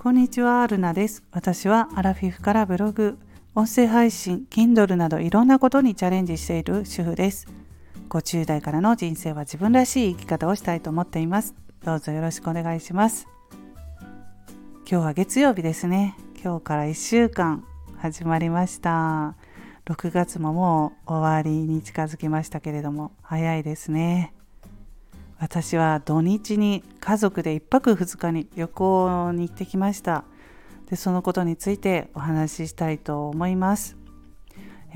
こんにちは、ルナです。私はアラフィフからブログ、音声配信、Kindle などいろんなことにチャレンジしている主婦です。50代からの人生は自分らしい生き方をしたいと思っています。どうぞよろしくお願いします。今日は月曜日ですね。今日から1週間始まりました。6月ももう終わりに近づきましたけれども、早いですね。私は土日に家族で1泊2日に旅行に行ってきました。でそのことについてお話ししたいと思います。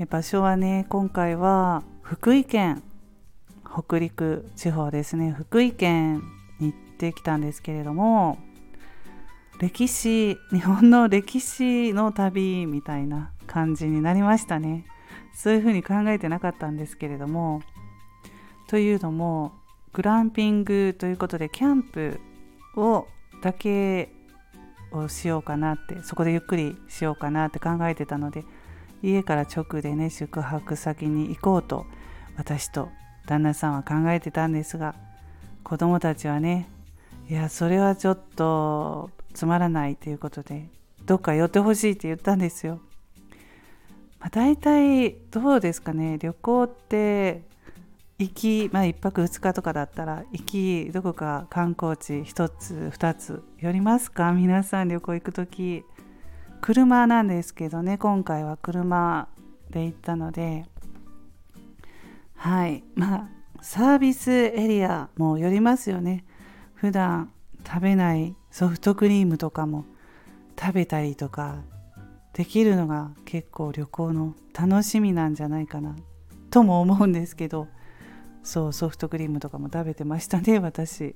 場所はね今回は福井県北陸地方ですね。福井県に行ってきたんですけれども歴史日本の歴史の旅みたいな感じになりましたね。そういうふうに考えてなかったんですけれどもというのもグランピングということでキャンプをだけをしようかなってそこでゆっくりしようかなって考えてたので家から直でね宿泊先に行こうと私と旦那さんは考えてたんですが子供たちはねいやそれはちょっとつまらないということでどっか寄ってほしいって言ったんですよ。まあ、大体どうですかね旅行って行き、まあ、1泊2日とかだったら行きどこか観光地1つ2つ寄りますか皆さん旅行行く時車なんですけどね今回は車で行ったので。はい。まあサービスエリアも寄りますよね。普段食べないソフトクリームとかも食べたりとかできるのが結構旅行の楽しみなんじゃないかなとも思うんですけど。そうソフトクリームとかも食べてましたね 私。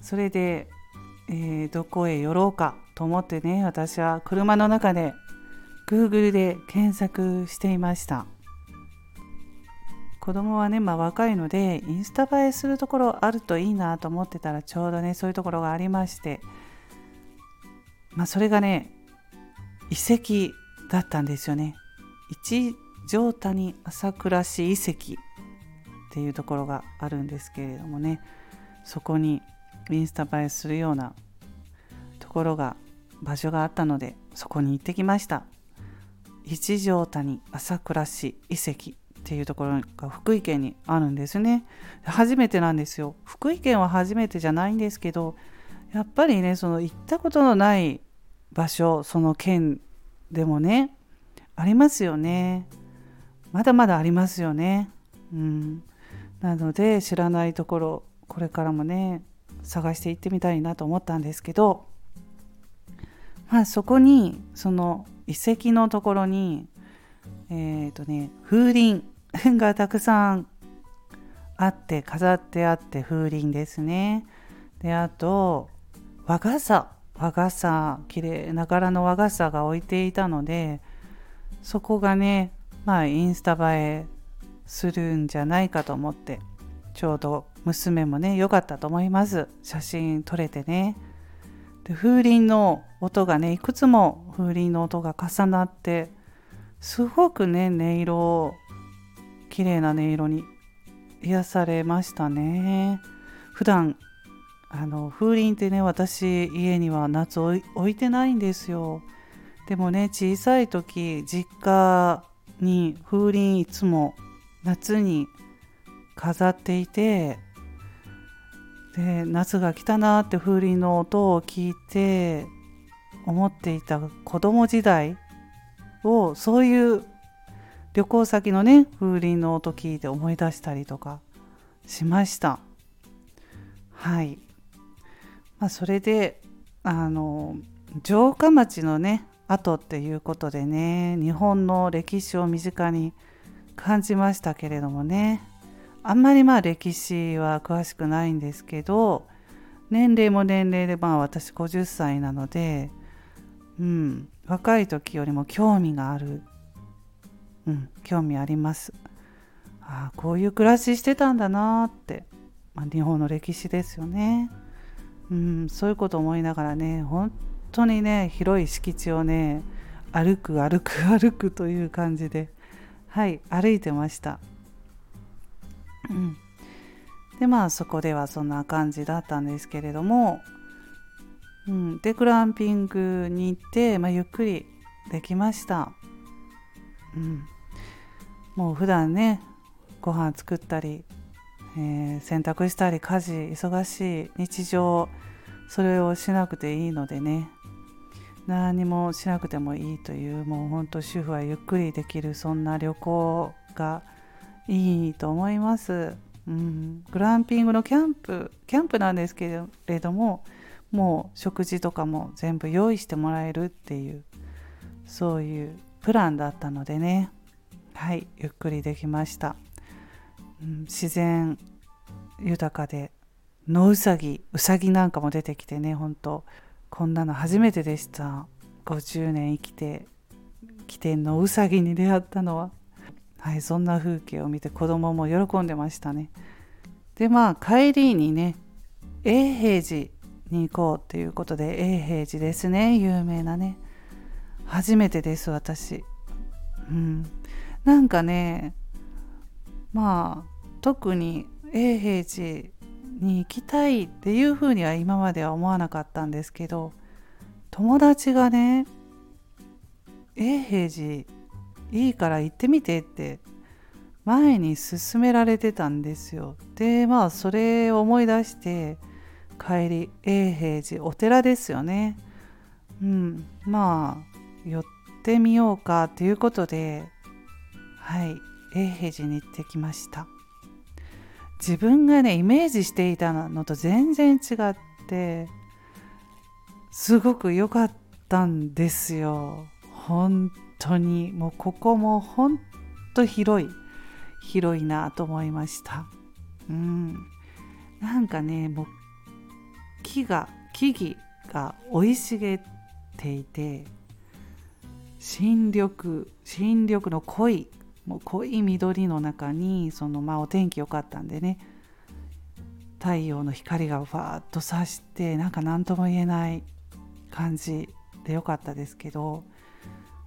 それで、えー、どこへ寄ろうかと思ってね私は車の中で Google で検索していました。子供はね、まあ、若いのでインスタ映えするところあるといいなと思ってたらちょうどねそういうところがありまして。まあそれがね遺跡だったんですよね。一条谷朝倉市遺跡。っていうところがあるんですけれどもねそこにインスタ映えするようなところが場所があったのでそこに行ってきました。一条谷朝倉市遺跡っていうところが福井県にあるんですね。初めてなんですよ。福井県は初めてじゃないんですけどやっぱりねその行ったことのない場所その県でもねありますよね。まだまだありますよね。うん。なので知らないところこれからもね探していってみたいなと思ったんですけど、まあ、そこにその遺跡のところにえっ、ー、とね風鈴がたくさんあって飾ってあって風鈴ですね。であと和傘和傘綺麗な柄の和傘が置いていたのでそこがねまあインスタ映えするんじゃないかと思ってちょうど娘もね良かったと思います。写真撮れてね。で風鈴の音がねいくつも風鈴の音が重なってすごくね音色綺麗な音色に癒されましたね。普段あの風鈴ってね私家には夏置いてないんですよ。でもね小さい時実家に風鈴いつも夏に飾っていてで夏が来たなって風鈴の音を聞いて思っていた子供時代をそういう旅行先のね風鈴の音聞いて思い出したりとかしました。はい。まあそれであの城下町のね跡っていうことでね日本の歴史を身近に感じましたけれどもね。あんまりまあ歴史は詳しくないんですけど年齢も年齢でまあ私50歳なのでうん若い時よりも興味がある。うん興味あります。ああこういう暮らししてたんだなって、まあ、日本の歴史ですよね。うんそういうこと思いながらね本当にね広い敷地をね歩く歩く歩くという感じではい歩いてました。うん、でまあそこではそんな感じだったんですけれどもうん、でグランピングに行って、まあ、ゆっくりできました、うん、もう普段ねご飯作ったり、えー、洗濯したり家事忙しい日常それをしなくていいのでね。何もしなくてもいいというもうほんと主婦はゆっくりできるそんな旅行がいいと思います、うん、グランピングのキャンプキャンプなんですけれどももう食事とかも全部用意してもらえるっていうそういうプランだったのでね。はい。ゆっくりできました、うん、自然豊かで野うさぎうさぎなんかも出てきてねほんとこんなの初めてでした。50年生きて起点のうさぎに出会ったのは。はいそんな風景を見て子供も喜んでましたね。でまあ帰りにね永平寺に行こうっていうことで永平寺ですね有名なね。初めてです私。うん。なんかねまあ特に永平寺に行きたいっていうふうには今までは思わなかったんですけど友達がね永平寺いいから行ってみてって前に勧められてたんですよ。でまあそれを思い出して帰り永平寺お寺ですよねうんまあ寄ってみようかということではい永平寺に行ってきました。自分がねイメージしていたのと全然違ってすごく良かったんですよ。本当に。もうここも本当広い広いなと思いました。うん。なんかねもう木が木々が生い茂っていて新緑新緑の濃いもう濃い緑の中にそのまあお天気良かったんでね。太陽の光がファーッとさしてなんか何とも言えない感じでよかったですけど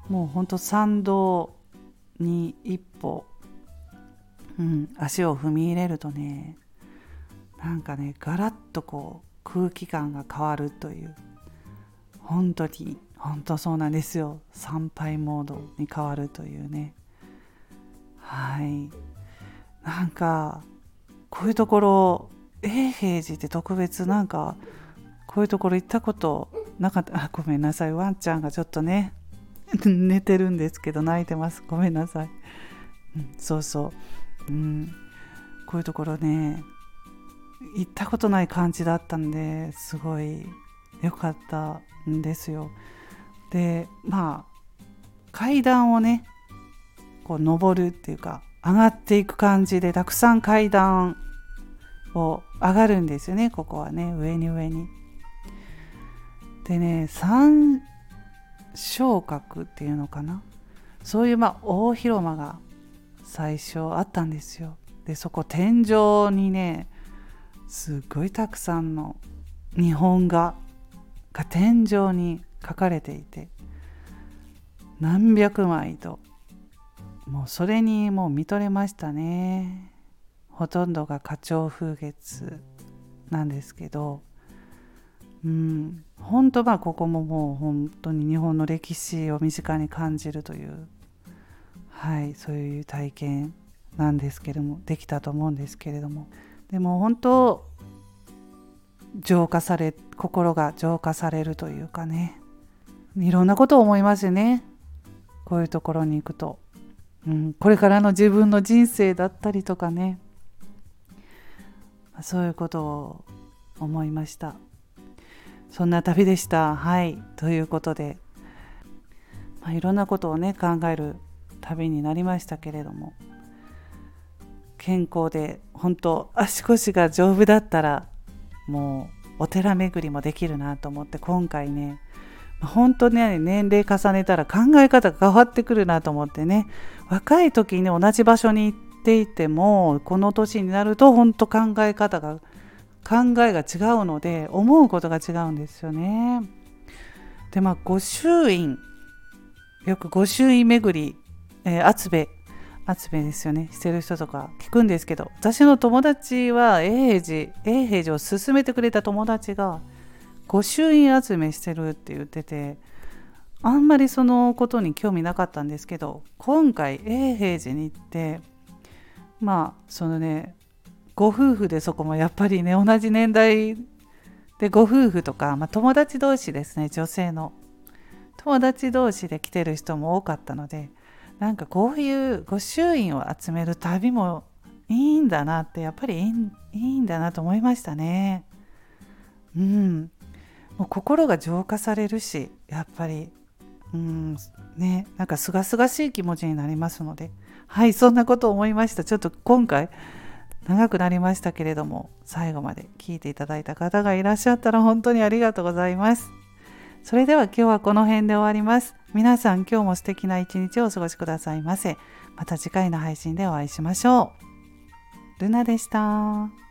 もうほんと参道に一歩、うん、足を踏み入れるとねなんかねガラッとこう空気感が変わるという。本当に本当そうなんですよ。参拝モードに変わるというね。はい。なんかこういうところ永平寺って特別なんかこういうところ行ったことなかった。あごめんなさい。ワンちゃんがちょっとね 寝てるんですけど泣いてます。ごめんなさい、うん、そうそう、うん、こういうところね行ったことない感じだったんですごい良かったんですよ。でまあ階段をねこう登るっていうか上がっていく感じでたくさん階段を上がるんですよねここはね上に上に。でね三昇格っていうのかなそういうまあ大広間が最初あったんですよ。でそこ天井にねすっごいたくさんの日本画が天井に書かれていて何百枚ともうそれにもう見とれましたね。ほとんどが花鳥風月なんですけど。うん。本当まあここももう本当に日本の歴史を身近に感じるという。はいそういう体験なんですけれども。できたと思うんですけれども。でも本当浄化され心が浄化されるというかね。いろんなことを思いますよね。こういうところに行くと。うん、これからの自分の人生だったりとかね。そういうことを思いました。そんな旅でした。はい。ということで、まあ、いろんなことをね考える旅になりましたけれども。健康で本当足腰が丈夫だったらもうお寺巡りもできるなと思って今回ね本当ね年齢重ねたら考え方が変わってくるなと思ってね。若い時に同じ場所に行っていてもこの年になると本当考え方が考えが違うので思うことが違うんですよね。でまあ御朱印。よく御朱印巡り、えー、厚部。厚部ですよね。してる人とか聞くんですけど私の友達は永平寺永平寺を勧めてくれた友達が御朱印集めしてるって言っててあんまりそのことに興味なかったんですけど今回永平寺に行ってまあそのねご夫婦でそこもやっぱりね同じ年代でご夫婦とか、まあ、友達同士ですね女性の友達同士で来てる人も多かったのでなんかこういう御朱印を集める旅もいいんだなってやっぱりいいんだなと思いましたね。うん、もう心が浄化されるしやっぱりうんねなんかすがすがしい気持ちになりますので。はいそんなことを思いました。ちょっと今回長くなりましたけれども最後まで聞いていただいた方がいらっしゃったら本当にありがとうございます。それでは今日はこの辺で終わります。皆さん今日も素敵な一日をお過ごしくださいませ。また次回の配信でお会いしましょう。ルナでした。